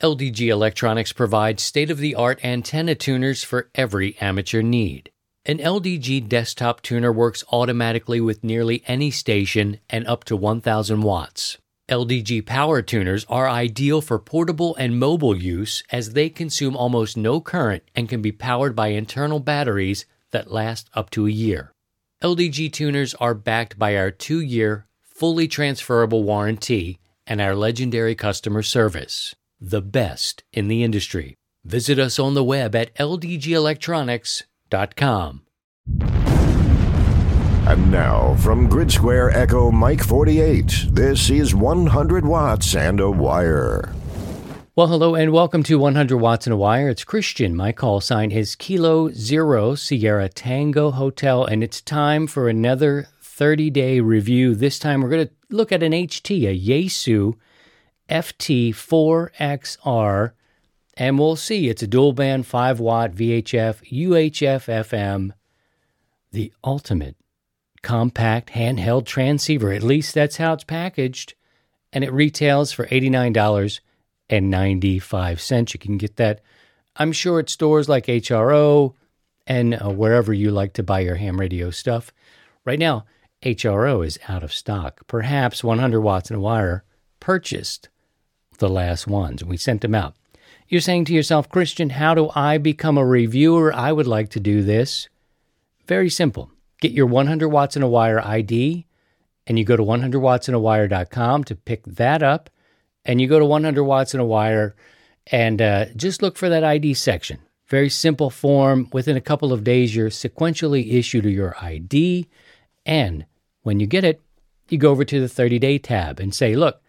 LDG Electronics provides state of the art antenna tuners for every amateur need. An LDG desktop tuner works automatically with nearly any station and up to 1000 watts. LDG power tuners are ideal for portable and mobile use as they consume almost no current and can be powered by internal batteries that last up to a year. LDG tuners are backed by our two year, fully transferable warranty and our legendary customer service, the best in the industry. Visit us on the web at ldgelectronics.com. And now, from Grid Square Echo Mike 48, this is 100 Watts and a Wire. Well, hello and welcome to 100 Watts and a Wire. It's Christian. My call sign is Kilo Zero Sierra Tango Hotel, and it's time for another 30 day review. This time we're going to look at an HT, a Yaesu FT4XR, and we'll see it's a dual band 5 watt VHF UHF FM, the ultimate compact handheld transceiver. At least that's how it's packaged. And it retails for $89.95. You can get that, I'm sure, at stores like HRO and uh, wherever you like to buy your ham radio stuff. Right now, HRO is out of stock. Perhaps 100 watts in a wire purchased the last ones. We sent them out. You're saying to yourself, Christian, how do I become a reviewer? I would like to do this. Very simple. Get your 100 watts in a wire ID and you go to 100wattsinawire.com to pick that up and you go to 100 watts in a wire and uh, just look for that ID section. Very simple form. Within a couple of days, you're sequentially issued your ID. And when you get it, you go over to the 30 day tab and say, Look,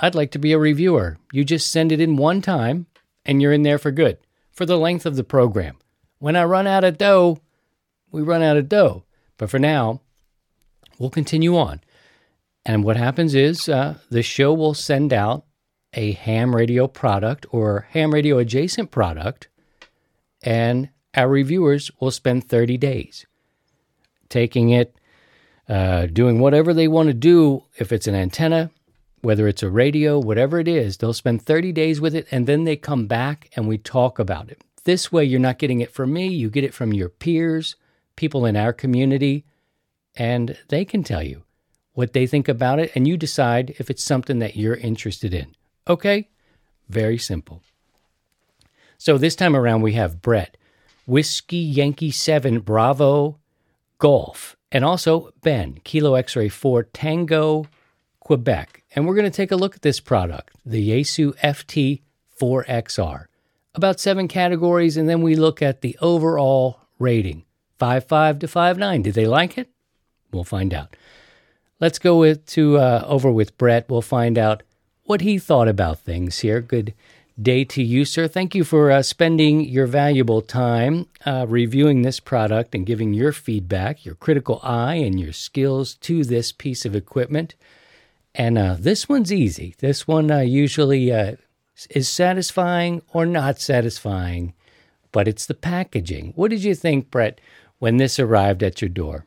I'd like to be a reviewer. You just send it in one time and you're in there for good for the length of the program. When I run out of dough, we run out of dough. But for now, we'll continue on. And what happens is uh, the show will send out a ham radio product or ham radio adjacent product, and our reviewers will spend 30 days taking it, uh, doing whatever they want to do. If it's an antenna, whether it's a radio, whatever it is, they'll spend 30 days with it and then they come back and we talk about it. This way, you're not getting it from me, you get it from your peers people in our community, and they can tell you what they think about it, and you decide if it's something that you're interested in. Okay? Very simple. So this time around, we have Brett, Whiskey Yankee 7 Bravo Golf, and also Ben, Kilo X ray 4 Tango Quebec. And we're going to take a look at this product, the Yaesu FT 4XR. About seven categories, and then we look at the overall rating. Five five to five nine. Did they like it? We'll find out. Let's go with to uh, over with Brett. We'll find out what he thought about things here. Good day to you, sir. Thank you for uh, spending your valuable time uh, reviewing this product and giving your feedback, your critical eye, and your skills to this piece of equipment. And uh, this one's easy. This one uh, usually uh, is satisfying or not satisfying, but it's the packaging. What did you think, Brett? when this arrived at your door?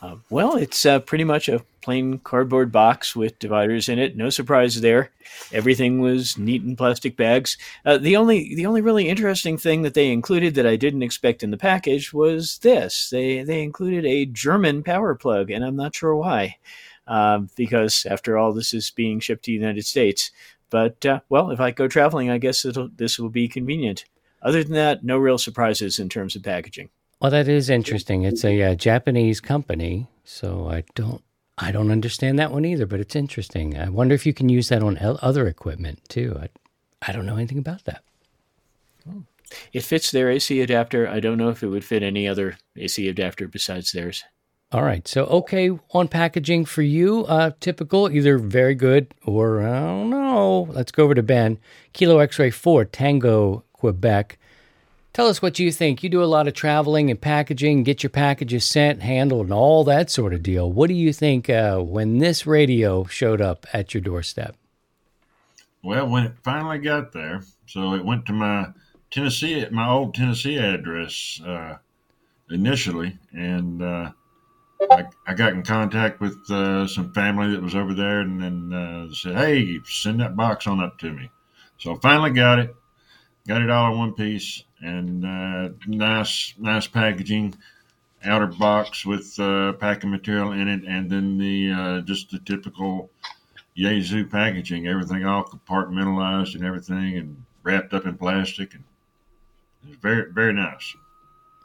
Uh, well, it's uh, pretty much a plain cardboard box with dividers in it. No surprise there. Everything was neat in plastic bags. Uh, the only the only really interesting thing that they included that I didn't expect in the package was this. They they included a German power plug, and I'm not sure why, um, because after all, this is being shipped to the United States. But uh, well, if I go traveling, I guess this will be convenient. Other than that, no real surprises in terms of packaging. Well, that is interesting. It's a uh, Japanese company, so I don't I don't understand that one either. But it's interesting. I wonder if you can use that on other equipment too. I I don't know anything about that. Oh. It fits their AC adapter. I don't know if it would fit any other AC adapter besides theirs. All right. So, okay, on packaging for you, uh, typical, either very good or I don't know. Let's go over to Ben. Kilo X ray 4, Tango, Quebec. Tell us what you think. You do a lot of traveling and packaging, get your packages sent, handled, and all that sort of deal. What do you think uh, when this radio showed up at your doorstep? Well, when it finally got there, so it went to my Tennessee, my old Tennessee address uh, initially, and uh, I, I, got in contact with uh, some family that was over there, and then uh, said, "Hey, send that box on up to me." So finally got it, got it all in one piece, and uh, nice, nice packaging, outer box with uh, packing material in it, and then the uh, just the typical Yaesu packaging, everything all compartmentalized and everything, and wrapped up in plastic, and it's very, very nice.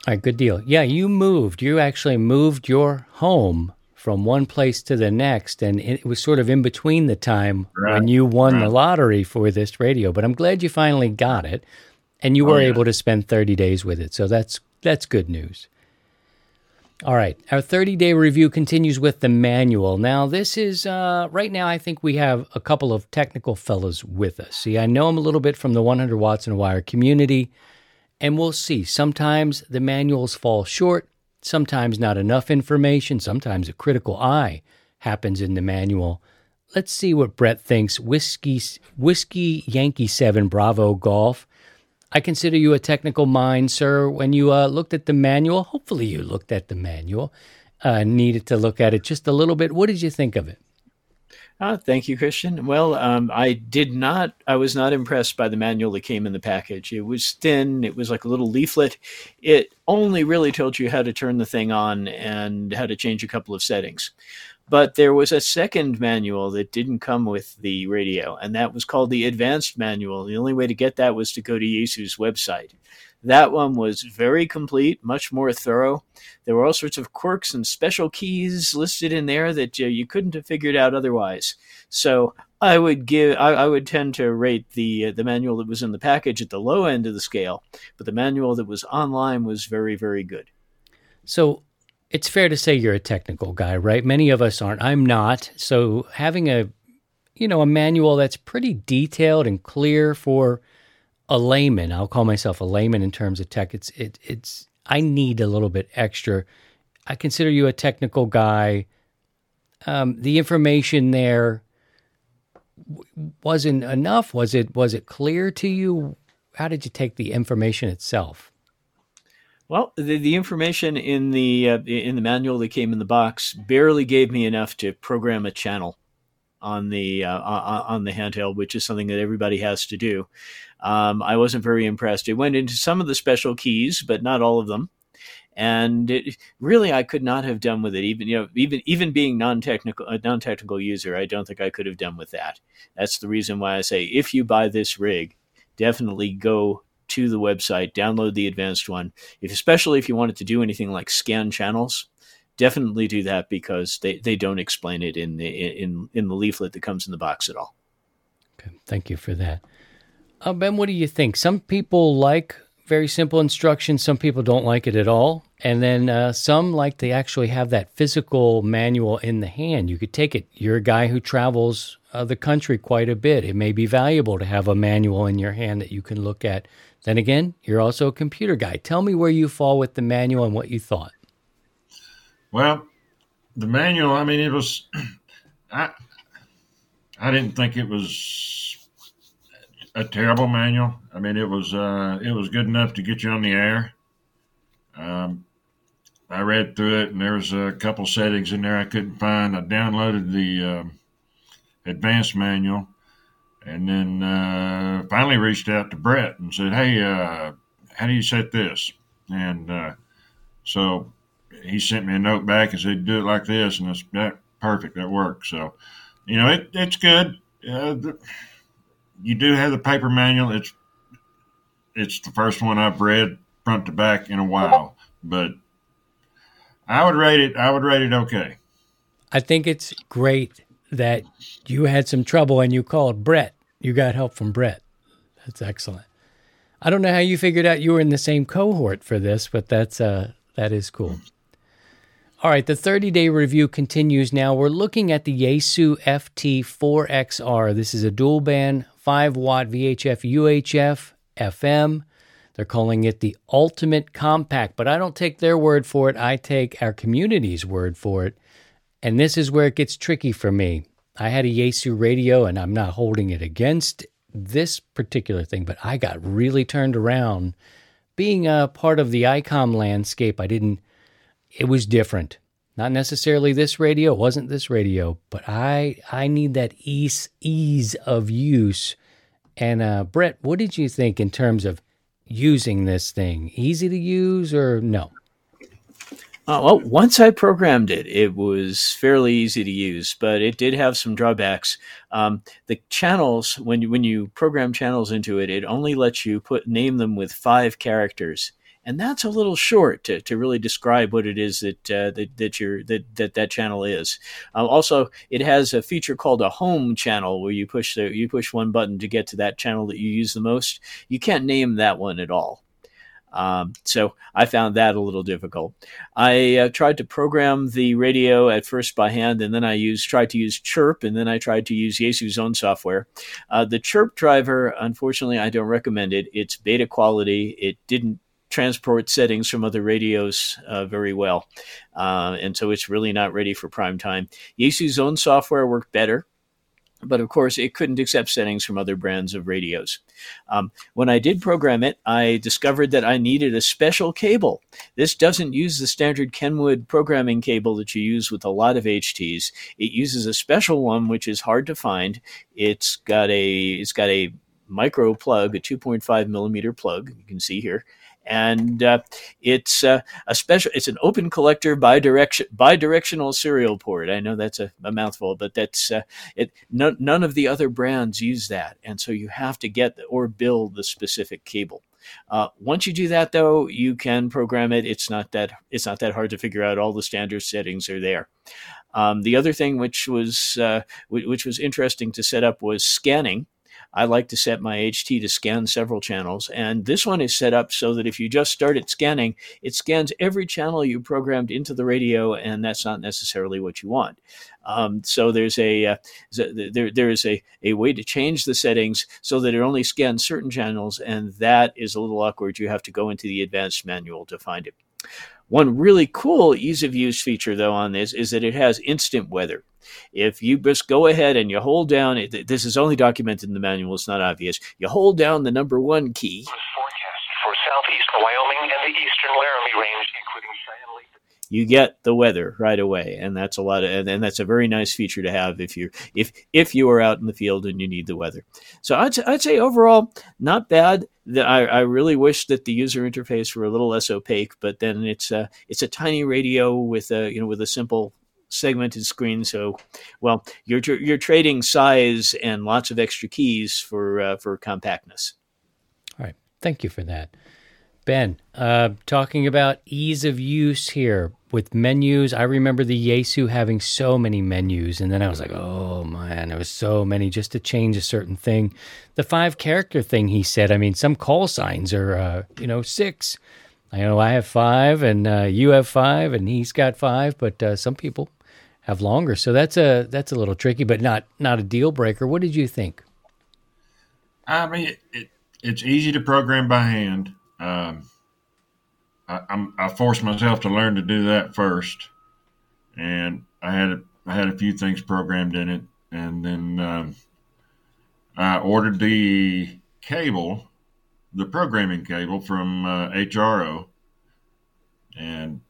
All right, good deal. Yeah, you moved. You actually moved your home from one place to the next, and it was sort of in between the time right. when you won right. the lottery for this radio. But I'm glad you finally got it, and you were oh, yeah. able to spend 30 days with it. So that's that's good news. All right, our 30 day review continues with the manual. Now, this is uh, right now. I think we have a couple of technical fellows with us. See, I know them a little bit from the 100 watts and wire community, and we'll see. Sometimes the manuals fall short. Sometimes not enough information, sometimes a critical eye happens in the manual. Let's see what Brett thinks. Whiskey, Whiskey Yankee 7 Bravo Golf. I consider you a technical mind, sir. When you uh, looked at the manual, hopefully you looked at the manual, uh, needed to look at it just a little bit. What did you think of it? Uh, thank you, Christian. Well, um, I did not, I was not impressed by the manual that came in the package. It was thin, it was like a little leaflet. It only really told you how to turn the thing on and how to change a couple of settings. But there was a second manual that didn't come with the radio, and that was called the Advanced Manual. The only way to get that was to go to Yaesu's website. That one was very complete, much more thorough. There were all sorts of quirks and special keys listed in there that uh, you couldn't have figured out otherwise. So I would give, I, I would tend to rate the uh, the manual that was in the package at the low end of the scale, but the manual that was online was very, very good. So it's fair to say you're a technical guy, right? Many of us aren't. I'm not. So having a you know a manual that's pretty detailed and clear for a layman, I'll call myself a layman in terms of tech. It's it, it's I need a little bit extra. I consider you a technical guy. Um, the information there wasn't enough. Was it was it clear to you? How did you take the information itself? Well, the, the information in the uh, in the manual that came in the box barely gave me enough to program a channel on the uh, on the handheld, which is something that everybody has to do. Um, I wasn't very impressed. It went into some of the special keys, but not all of them. And it, really, I could not have done with it. Even you know, even even being non-technical, non-technical user, I don't think I could have done with that. That's the reason why I say, if you buy this rig, definitely go to the website, download the advanced one. If especially if you wanted to do anything like scan channels, definitely do that because they, they don't explain it in the in in the leaflet that comes in the box at all. Okay, thank you for that. Uh, ben, what do you think? Some people like very simple instructions. Some people don't like it at all. And then uh, some like to actually have that physical manual in the hand. You could take it. You're a guy who travels uh, the country quite a bit. It may be valuable to have a manual in your hand that you can look at. Then again, you're also a computer guy. Tell me where you fall with the manual and what you thought. Well, the manual, I mean, it was, I, I didn't think it was a terrible manual. I mean, it was uh, it was good enough to get you on the air. Um, I read through it, and there was a couple settings in there I couldn't find. I downloaded the uh, advanced manual, and then uh, finally reached out to Brett and said, "Hey, uh, how do you set this?" And uh, so he sent me a note back and said, "Do it like this," and it's that perfect. That works. So, you know, it, it's good. Uh, the, you do have the paper manual. It's it's the first one I've read front to back in a while, but I would rate it. I would rate it okay. I think it's great that you had some trouble and you called Brett. You got help from Brett. That's excellent. I don't know how you figured out you were in the same cohort for this, but that's uh that is cool. All right, the 30 day review continues now. We're looking at the Yaesu FT4XR. This is a dual band 5 watt VHF UHF FM. They're calling it the ultimate compact, but I don't take their word for it. I take our community's word for it. And this is where it gets tricky for me. I had a Yaesu radio, and I'm not holding it against this particular thing, but I got really turned around. Being a part of the ICOM landscape, I didn't, it was different. Not necessarily this radio, wasn't this radio, but I I need that ease ease of use And uh, Brett, what did you think in terms of using this thing? Easy to use or no? Uh, well, once I programmed it, it was fairly easy to use, but it did have some drawbacks. Um, the channels, when you, when you program channels into it, it only lets you put name them with five characters, and that's a little short to, to really describe what it is that uh, that that that, that that channel is. Uh, also, it has a feature called a home channel where you push the you push one button to get to that channel that you use the most. You can't name that one at all. Um, so I found that a little difficult. I uh, tried to program the radio at first by hand, and then I used tried to use Chirp, and then I tried to use Yaesu's own software. Uh, the Chirp driver, unfortunately, I don't recommend it. It's beta quality. It didn't transport settings from other radios uh, very well, uh, and so it's really not ready for prime time. Yaesu's own software worked better but of course it couldn't accept settings from other brands of radios. Um, when I did program it, I discovered that I needed a special cable. This doesn't use the standard Kenwood programming cable that you use with a lot of HTs. It uses a special one which is hard to find. It's got a it's got a micro plug, a 2.5 millimeter plug. You can see here, and uh, it's uh, a special. It's an open collector bidirection bidirectional serial port. I know that's a, a mouthful, but that's uh, it. No, none of the other brands use that, and so you have to get or build the specific cable. Uh, once you do that, though, you can program it. It's not that it's not that hard to figure out. All the standard settings are there. Um, the other thing which was uh, which was interesting to set up was scanning. I like to set my HT to scan several channels. And this one is set up so that if you just start it scanning, it scans every channel you programmed into the radio, and that's not necessarily what you want. Um, so there's a uh, there there is a, a way to change the settings so that it only scans certain channels, and that is a little awkward. You have to go into the advanced manual to find it. One really cool ease of use feature, though, on this is that it has instant weather. If you just go ahead and you hold down, this is only documented in the manual, it's not obvious. You hold down the number one key. Forecast for southeast Wyoming and the eastern Laramie Range, including Cheyenne you get the weather right away. And that's a lot of and, and, that's a very nice feature to have if you if if you are out in the field and you need the weather. So i'd, I'd say overall not bad. That I, I really wish that the user interface were a little less opaque but then it's a it's a tiny radio with a you know with a simple segmented screen. So well you're you're trading size and lots of extra keys for uh, for compactness. All right. Thank you for that Ben, uh, talking about ease of use here with menus. I remember the Yaesu having so many menus, and then I was like, oh man, there was so many just to change a certain thing. The five character thing he said, I mean, some call signs are, uh, you know, six. I know I have five, and uh, you have five, and he's got five, but uh, some people have longer, so that's a that's a little tricky, but not not a deal breaker. What did you think? I mean, it, it, it's easy to program by hand um, I, I'm, I forced myself to learn to do that first, and I had a, I had a few things programmed in it, and then um, I ordered the cable, the programming cable from uh, HRO, and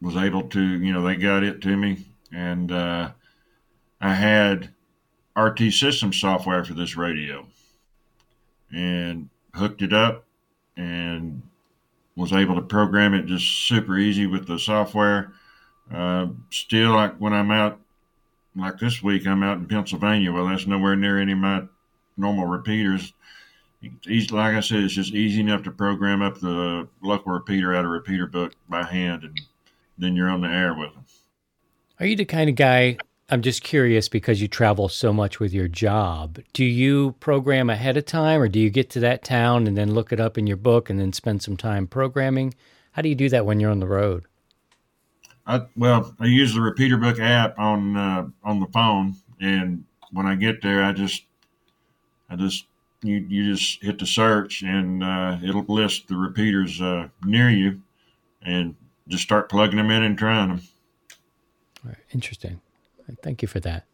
was able to, you know, they got it to me, and uh, I had RT System software for this radio, and hooked it up and was able to program it just super easy with the software. Uh, still, like when I'm out, like this week, I'm out in Pennsylvania. Well, that's nowhere near any of my normal repeaters. It's easy, like I said, it's just easy enough to program up the local repeater out of repeater book by hand, and then you're on the air with them. Are you the kind of guy I'm just curious because you travel so much with your job. Do you program ahead of time or do you get to that town and then look it up in your book and then spend some time programming? How do you do that when you're on the road? I, well, I use the repeater book app on uh, on the phone, and when I get there, I just I just you you just hit the search, and uh, it'll list the repeaters uh, near you, and just start plugging them in and trying them. Right. Interesting. Thank you for that.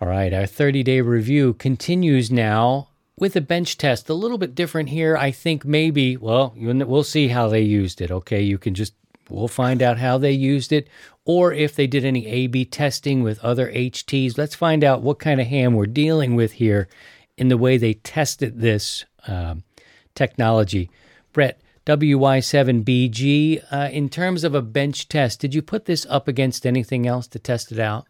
All right. Our 30 day review continues now with a bench test. A little bit different here. I think maybe, well, we'll see how they used it. Okay. You can just, we'll find out how they used it or if they did any A B testing with other HTs. Let's find out what kind of ham we're dealing with here in the way they tested this um, technology. Brett, WY7BG, uh, in terms of a bench test, did you put this up against anything else to test it out?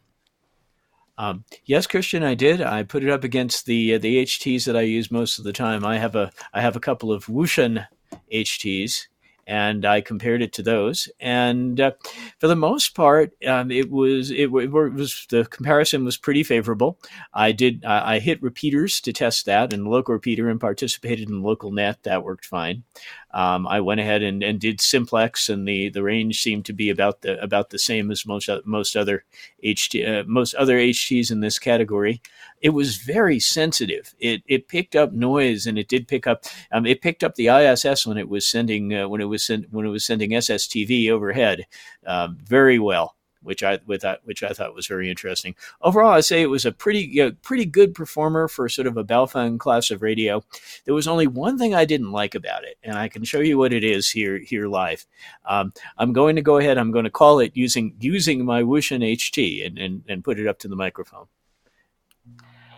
Um, yes, Christian, I did. I put it up against the uh, the HTs that I use most of the time. I have a I have a couple of Wouxun HTs, and I compared it to those. And uh, for the most part, um, it was it, it, was the comparison was pretty favorable. I did I, I hit repeaters to test that, and local repeater, and participated in local net. That worked fine um, I went ahead and, and did simplex, and the, the range seemed to be about the about the same as most most other HT uh, most other HTs in this category. It was very sensitive. It it picked up noise, and it did pick up. Um, it picked up the ISS when it was sending uh, when it was send, when it was sending SSTV overhead um, very well which I with that which I thought was very interesting. Overall, I'd say it was a pretty you know, pretty good performer for sort of a Baofeng class of radio. There was only one thing I didn't like about it, and I can show you what it is here here live. Um, I'm going to go ahead. I'm going to call it using using my Wouxun HT and, and, and put it up to the microphone.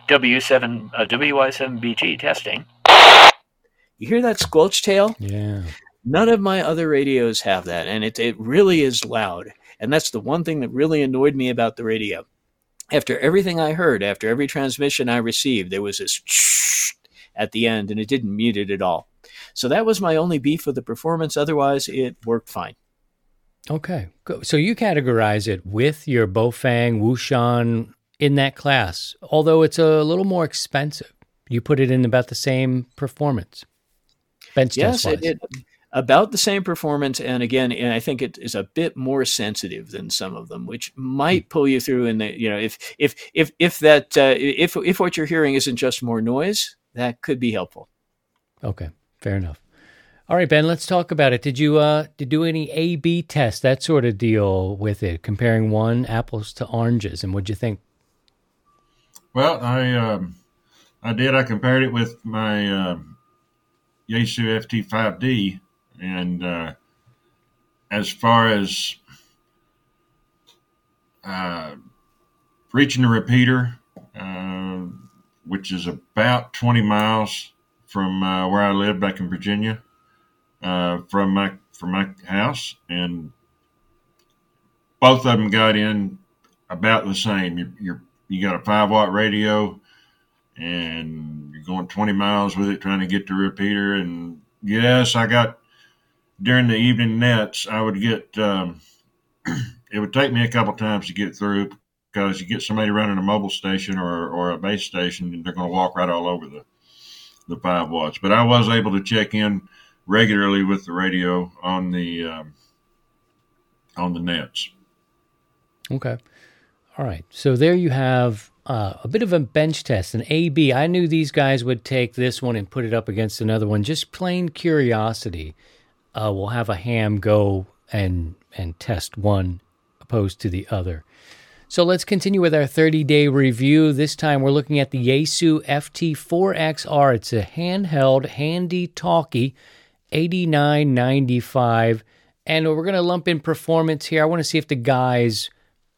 W7 uh, WY7BG testing. You hear that squelch tail? Yeah. None of my other radios have that, and it, it really is loud. And that's the one thing that really annoyed me about the radio. After everything I heard, after every transmission I received, there was this at the end, and it didn't mute it at all. So that was my only beef with the performance. Otherwise, it worked fine. Okay. So you categorize it with your Baofeng, Wouxun in that class, although it's a little more expensive. You put it in about the same performance. Bench yes, test it, it, about the same performance and again and i think it is a bit more sensitive than some of them which might pull you through in the you know if if if if that uh, if if what you're hearing isn't just more noise that could be helpful. Okay fair enough. All right ben let's talk about it. Did you uh did do any a b test that sort of deal with it comparing one apples to oranges and what'd you think? Well i um i did. I compared it with my uh, yaesu ft5d and uh, as far as uh, reaching the repeater, uh, which is about 20 miles from uh, where I live back in Virginia, uh, from my from my house, and both of them got in about the same. You you you got a five watt radio, and you're going 20 miles with it, trying to get the repeater. And yes, I got during the evening nets, I would get, um, it would take me a couple times to get through because you get somebody running a mobile station or, or a base station and they're going to walk right all over the, the five watts. But I was able to check in regularly with the radio on the, um, on the nets. Okay. All right. So there you have uh, a bit of a bench test, an AB. I knew these guys would take this one and put it up against another one, just plain curiosity uh, we'll have a ham go and and test one opposed to the other. So let's continue with our 30 day review. This time we're looking at the Yaesu FT4XR. It's a handheld, handy talkie, 89.95, and we're going to lump in performance here. I want to see if the guys,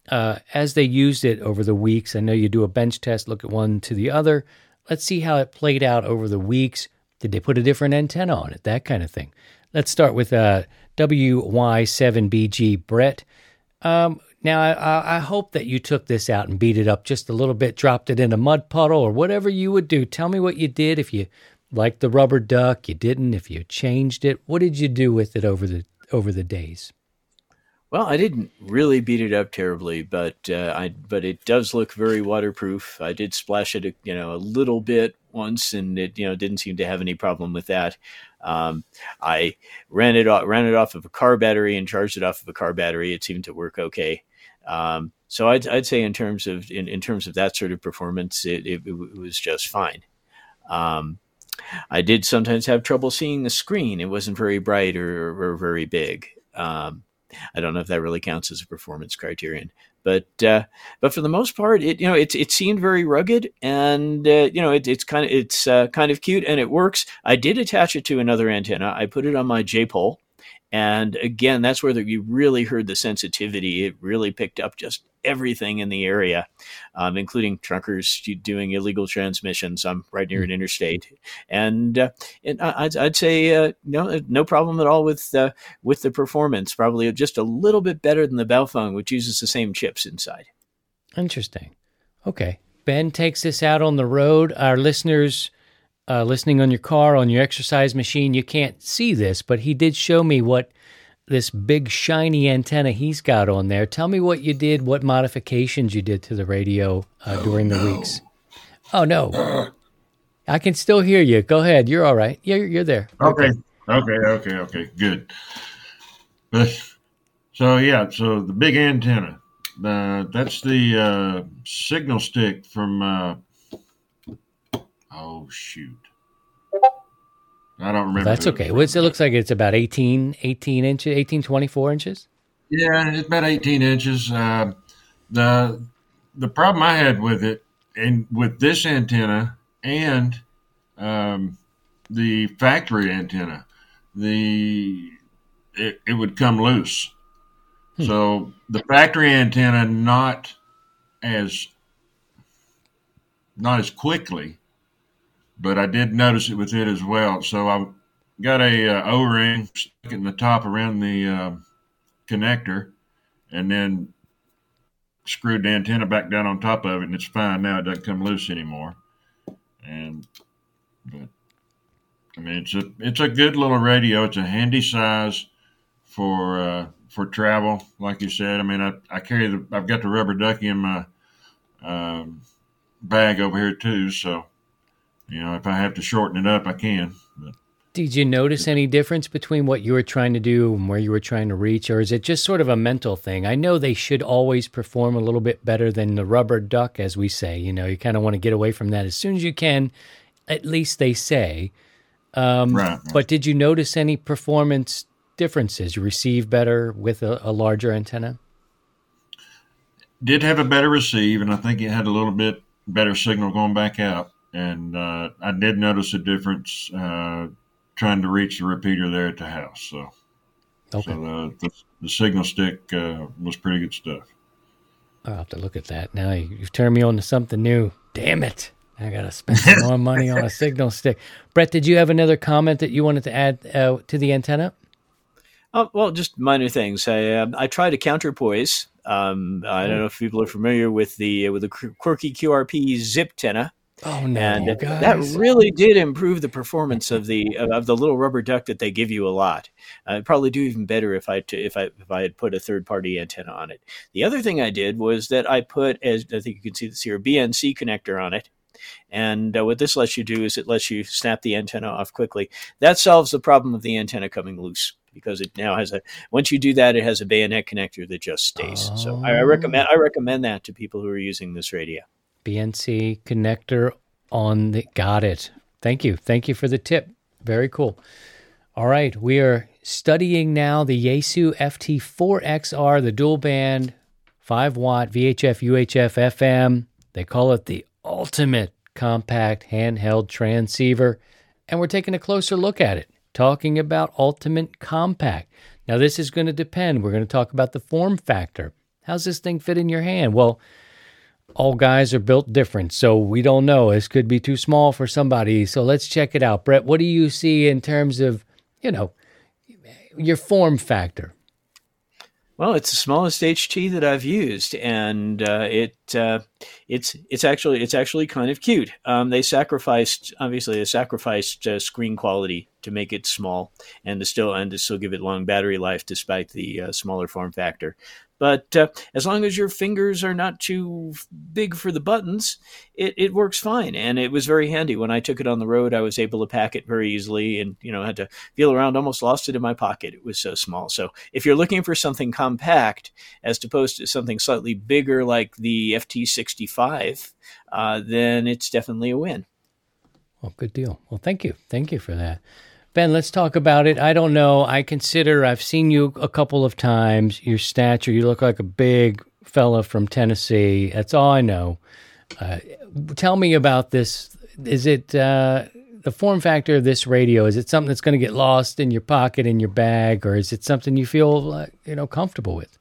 uh, as they used it over the weeks, I know you do a bench test, look at one to the other. Let's see how it played out over the weeks. Did they put a different antenna on it? That kind of thing. Let's start with uh, WY7BG Brett. Um, now, I, I, hope that you took this out and beat it up just a little bit, dropped it in a mud puddle or whatever you would do. Tell me what you did. If you liked the rubber duck, you didn't. If you changed it, what did you do with it over the over the days? Well, I didn't really beat it up terribly, but uh, I but it does look very waterproof. I did splash it, you know, a little bit once, and it you know didn't seem to have any problem with that. Um, I ran it off, ran it off of a car battery and charged it off of a car battery. It seemed to work okay. Um, so I'd, I'd say in terms of in, in terms of that sort of performance, it, it, it was just fine. Um, I did sometimes have trouble seeing the screen. It wasn't very bright or, or very big. Um, I don't know if that really counts as a performance criterion, but uh, but for the most part, it you know it it seemed very rugged, and uh, you know it, it's kind of it's uh, kind of cute, and it works. I did attach it to another antenna. I put it on my J pole, And again, that's where the, you really heard the sensitivity. It really picked up just everything in the area, um, including truckers doing illegal transmissions. I'm right near an interstate, and, uh, and I'd, I'd, say uh, no, no problem at all with uh, with the performance. Probably just a little bit better than the Baofeng, which uses the same chips inside. Interesting. Okay, Ben takes this out on the road. Our listeners. Uh, listening on your car, on your exercise machine, you can't see this, but he did show me what this big shiny antenna he's got on there. Tell me what you did, what modifications you did to the radio uh, oh, during the no. weeks. Oh no, I can still hear you. Go ahead. You're all right. You're you're there. Okay. Okay. Okay. Okay. Good. So yeah, so the big antenna. Uh, that's the uh, signal stick from. Oh shoot! I don't remember. That's okay. What's it looks like it's about 18, 18 inches, 18, 24 inches. Yeah, it's about 18 inches. Uh, the the problem I had with it and with this antenna and um, the factory antenna, the it, it would come loose. Hmm. So the factory antenna not as not as quickly but I did notice it with it as well. So I got a uh, O-ring stuck in the top around the uh, connector, and then screwed the antenna back down on top of it, and it's fine now. It doesn't come loose anymore. And but I mean, it's a it's a good little radio. It's a handy size for uh, for travel, like you said. I mean, I, I carry the I've got the rubber ducky in my um, bag over here too, so you know, if I have to shorten it up, I can. But. Did you notice any difference between what you were trying to do and where you were trying to reach, or is it just sort of a mental thing? I know they should always perform a little bit better than the rubber duck, as we say. You know, you kind of want to get away from that as soon as you can. At least they say. Um, right, right. But did you notice any performance differences? You receive better with a, a larger antenna? Did have a better receive, and I think it had a little bit better signal going back out and uh, I did notice a difference uh, trying to reach the repeater there at the house. So, okay. so the, the, the signal stick uh, was pretty good stuff. I'll have to look at that now. You've turned me on to something new. Damn it! I gotta spend some more money on a signal stick. Brett, did you have another comment that you wanted to add uh, to the antenna? Oh, well, just minor things. I um, I try to counterpoise. Um, I don't oh. know if people are familiar with the with the quirky QRP zip antenna. Oh no! And guys. that really did improve the performance of the of the little rubber duck that they give you a lot. I'd probably do even better if I if I if I had put a third party antenna on it. The other thing I did was that I put as I think you can see this here BNC connector on it. And uh, what this lets you do is it lets you snap the antenna off quickly. That solves the problem of the antenna coming loose because it now has a once you do that it has a bayonet connector that just stays. Oh. So I, I recommend I recommend that to people who are using this radio. BNC connector on the. Got it. Thank you. Thank you for the tip. Very cool. All right. We are studying now the Yaesu FT4XR, the dual band 5 watt VHF UHF FM. They call it the ultimate compact handheld transceiver. And we're taking a closer look at it, talking about ultimate compact. Now, this is going to depend. We're going to talk about the form factor. How's this thing fit in your hand? Well, all guys are built different, so we don't know. This could be too small for somebody. So let's check it out. Brett, what do you see in terms of, you know, your form factor? Well, it's the smallest HT that I've used, and uh, it uh, it's it's actually it's actually kind of cute. Um, they sacrificed obviously they sacrificed uh, screen quality to make it small and to still and to still give it long battery life despite the uh, smaller form factor. But uh, as long as your fingers are not too big for the buttons, it, it works fine. And it was very handy. When I took it on the road, I was able to pack it very easily and, you know, had to feel around, almost lost it in my pocket. It was so small. So if you're looking for something compact as opposed to something slightly bigger like the FT65, uh, then it's definitely a win. Well, good deal. Well, thank you. Thank you for that. Ben, let's talk about it. I don't know. I consider I've seen you a couple of times. Your stature, you look like a big fella from Tennessee. That's all I know. Uh, tell me about this. Is it uh, the form factor of this radio? Is it something that's going to get lost in your pocket, in your bag, or is it something you feel you know comfortable with?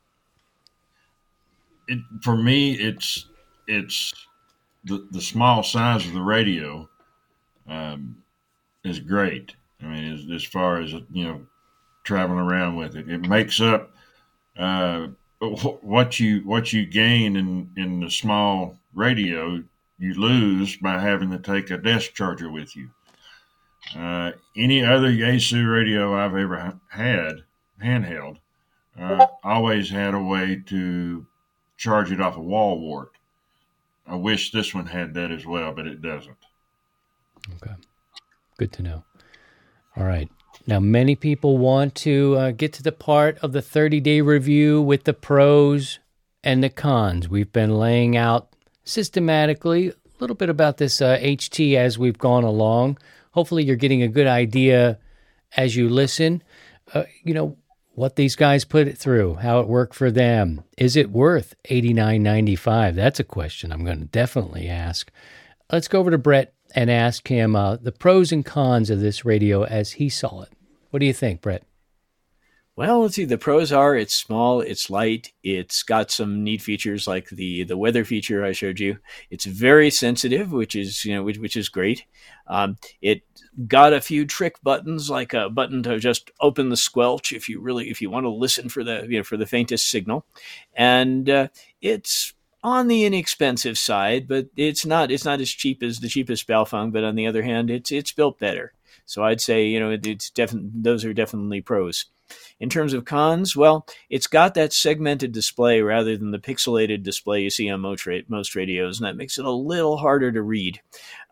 It, for me, it's it's the the small size of the radio um, is great. I mean, as, as far as you know, traveling around with it, it makes up uh, what you what you gain in in the small radio you lose by having to take a desk charger with you. Uh, any other Yaesu radio I've ever had, handheld, uh, always had a way to charge it off a wall wart. I wish this one had that as well, but it doesn't. Okay. Good to know. All right. Now, many people want to uh, get to the part of the 30 day review with the pros and the cons. We've been laying out systematically a little bit about this uh, HT as we've gone along. Hopefully, you're getting a good idea as you listen. Uh, you know, what these guys put it through, how it worked for them. Is it worth $89.95? That's a question I'm going to definitely ask. Let's go over to Brett and ask him uh, the pros and cons of this radio as he saw it. What do you think, Brett? Well, let's see. The pros are it's small, it's light, it's got some neat features like the the weather feature I showed you. It's very sensitive, which is you know which, which is great. Um, it got a few trick buttons like a button to just open the squelch if you really if you want to listen for the you know for the faintest signal, and uh, it's on the inexpensive side, but it's not it's not as cheap as the cheapest Baofeng. But on the other hand, it's it's built better. So I'd say you know it's definitely those are definitely pros. In terms of cons, well, it's got that segmented display rather than the pixelated display you see on most, most radios, and that makes it a little harder to read.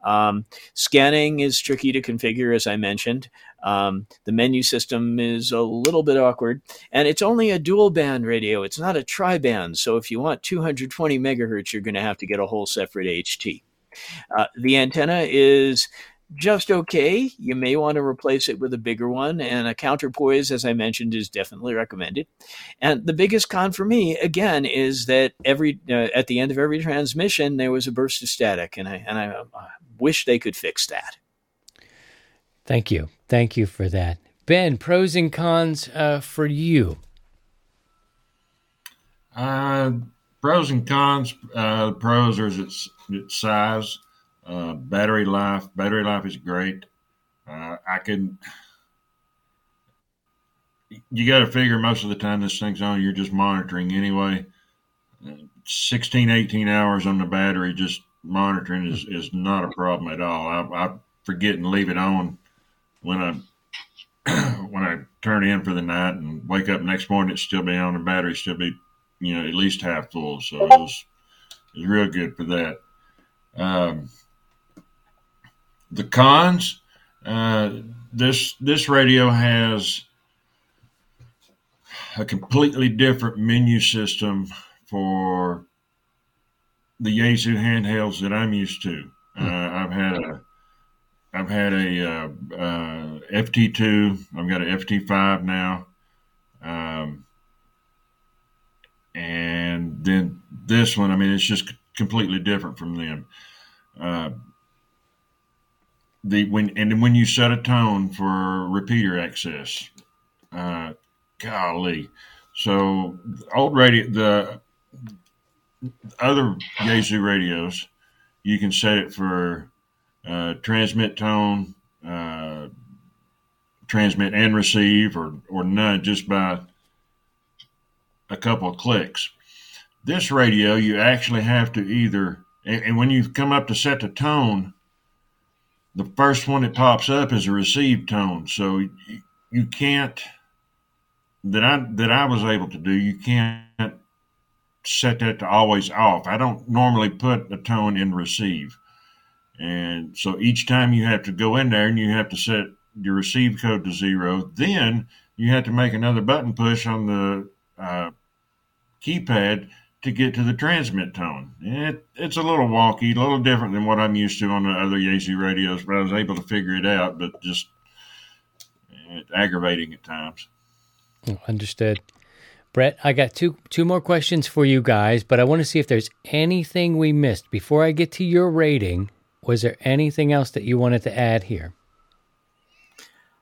Um, scanning is tricky to configure, as I mentioned. Um, the menu system is a little bit awkward, and it's only a dual band radio. It's not a tri band. So if you want 220 megahertz, you're going to have to get a whole separate HT. Uh, the antenna is just okay. You may want to replace it with a bigger one, and a counterpoise, as I mentioned, is definitely recommended. And the biggest con for me, again, is that every uh, at the end of every transmission there was a burst of static, and I and I uh, wish they could fix that. Thank you, thank you for that, Ben. Pros and cons uh, for you. Uh, pros and cons. Uh, pros are its its size. Uh, battery life, battery life is great. Uh, I can. You got to figure most of the time this thing's on, you're just monitoring anyway. 16, 18 hours on the battery, just monitoring is, is not a problem at all. I, I forget and leave it on when I when I turn in for the night and wake up next morning, it's still be on the battery, still be you know at least half full. So it was, it was real good for that. Um, the cons, uh, this this radio has a completely different menu system for the Yaesu handhelds that I'm used to. Uh, I've had a I've had a uh, uh, FT2. I've got an FT5 now, um, and then this one. I mean, it's just completely different from them. The when and when you set a tone for repeater access, uh, golly. So old radio, the other Yaesu radios, you can set it for uh, transmit tone, uh, transmit and receive, or or none, just by a couple of clicks. This radio, you actually have to either, and, and when you come up to set the tone, the first one that pops up is a received tone. So you, can't that I that I was able to do. You can't set that to always off. I don't normally put a tone in receive, and so each time you have to go in there and you have to set your receive code to zero. Then you have to make another button push on the uh, keypad to get to the transmit tone. It, it's a little wonky, a little different than what I'm used to on the other Yaesu radios, but I was able to figure it out, but just it's aggravating at times. Oh, understood. Brett, I got two two more questions for you guys, but I want to see if there's anything we missed before I get to your rating. Was there anything else that you wanted to add here?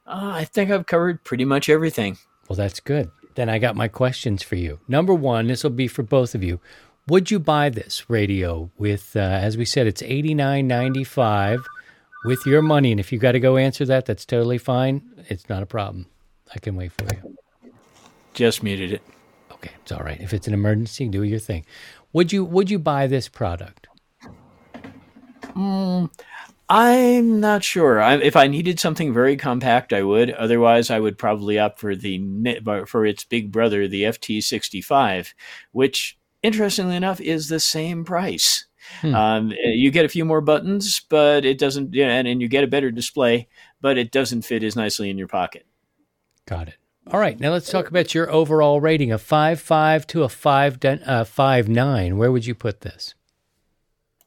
Uh, I think I've covered pretty much everything. Well, that's good. Then I got my questions for you. Number one, this will be for both of you. Would you buy this radio with, uh, as we said, it's eighty nine ninety five with your money? And if you got to go answer that, that's totally fine. It's not a problem. I can wait for you. Just muted it. Okay, it's all right. If it's an emergency, do your thing. Would you Would you buy this product? I'm not sure. I, if I needed something very compact, I would. Otherwise, I would probably opt for the for its big brother, the FT65, which, interestingly enough, is the same price. Hmm. Um, you get a few more buttons, but it doesn't. Yeah, and, and you get a better display, but it doesn't fit as nicely in your pocket. Got it. All right, now let's talk about your overall rating: a five five to a five den- uh, five nine. Where would you put this?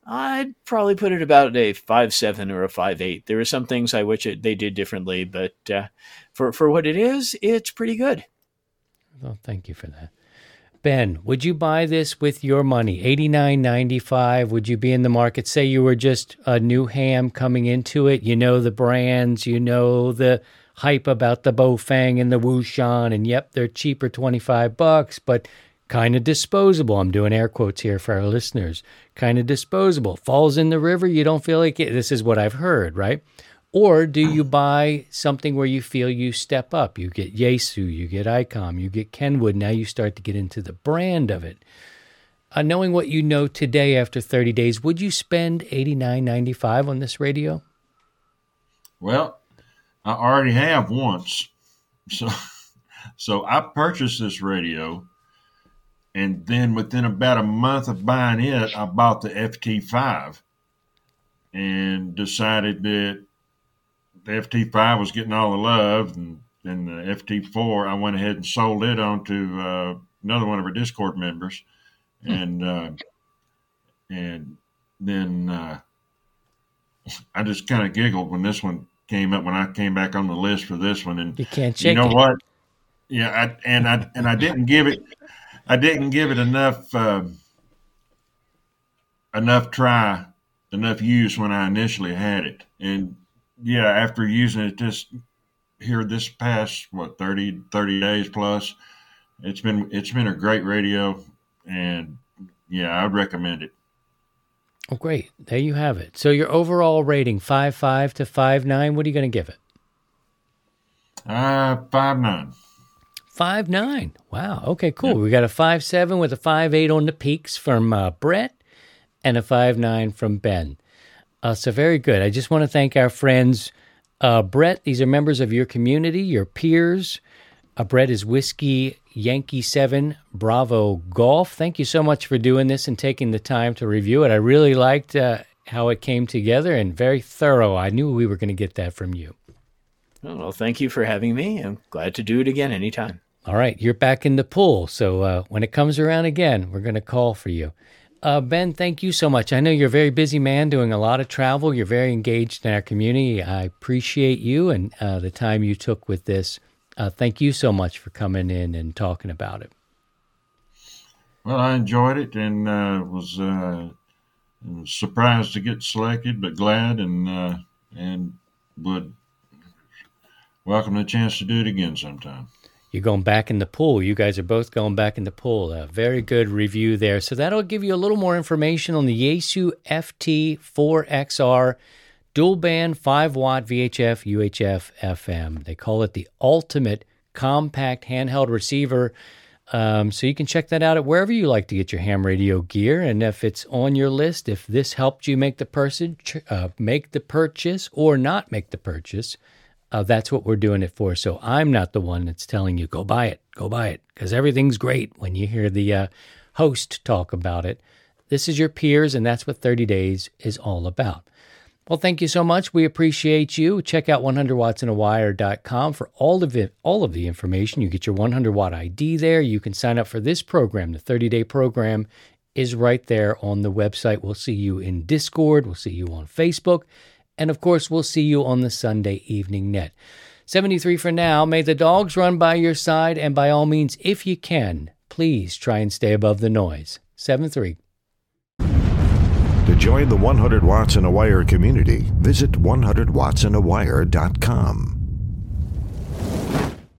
I'd probably put it about a five seven or a five eight. There are some things I wish it, they did differently, but uh, for for what it is, it's pretty good. Well, thank you for that. Ben, would you buy this with your money? Eighty nine ninety five. Would you be in the market? Say you were just a new ham coming into it. You know the brands. You know the hype about the Baofeng and the Wouxun, and yep, they're cheaper twenty five bucks, but kind of disposable. I'm doing air quotes here for our listeners. Kind of disposable. Falls in the river. You don't feel like it. This is what I've heard, right? Or do you buy something where you feel you step up? You get Yaesu, you get ICOM, you get Kenwood. Now you start to get into the brand of it. Uh, knowing what you know today after 30 days, would you spend $89.95 on this radio? Well, I already have once. So so I purchased this radio and then within about a month of buying it, I bought the FT5 and decided that the FT5 was getting all the love and then the FT4 I went ahead and sold it on to uh, another one of our Discord members and uh, and then uh, I just kind of giggled when this one came up when I came back on the list for this one and You can't you know it. what? Yeah, I, and I and I didn't give it, I didn't give it enough um enough try, enough use when I initially had it, and yeah, after using it just here this past what 30, 30 days plus, it's been it's been a great radio, and yeah, I'd recommend it. Oh, great. There you have it. So your overall rating, five five to five nine. What are you going to give it? Uh, five nine. Five nine. Wow. Okay, cool. We got a five seven with a five eight on the peaks from uh, Brett, and a five nine from Ben. Uh, so very good. I just want to thank our friends, uh, Brett. These are members of your community, your peers. Uh, Brett is Whiskey Yankee Seven Bravo Golf. Thank you so much for doing this and taking the time to review it. I really liked uh, how it came together and very thorough. I knew we were going to get that from you. Oh, well, thank you for having me. I'm glad to do it again anytime. All right, you're back in the pool. So uh, when it comes around again, we're going to call for you. Uh, ben, thank you so much. I know you're a very busy man doing a lot of travel. You're very engaged in our community. I appreciate you and uh, the time you took with this. Uh, thank you so much for coming in and talking about it. Well, I enjoyed it and uh, was uh, surprised to get selected, but glad and and would welcome the chance to do it again sometime. You're going back in the pool. You guys are both going back in the pool. A very good review there. So that'll give you a little more information on the Yaesu FT4XR dual band 5 watt VHF UHF FM. They call it the ultimate compact handheld receiver. Um, so you can check that out at wherever you like to get your ham radio gear. And if it's on your list, if this helped you make the person uh, make the purchase or not make the purchase, uh, that's what we're doing it for. So I'm not the one that's telling you go buy it, go buy it, because everything's great when you hear the uh, host talk about it. This is your peers, and that's what 30 days is all about. Well, thank you so much. We appreciate you. Check out 100wattsinawire.com for all of it, all of the information. You get your 100 watt ID there. You can sign up for this program. The 30 day program is right there on the website. We'll see you in Discord. We'll see you on Facebook. And of course, we'll see you on the Sunday evening net. 73 for now. May the dogs run by your side. And by all means, if you can, please try and stay above the noise. 73. To join the 100 Watts in a Wire community, visit 100wattsinawire.com.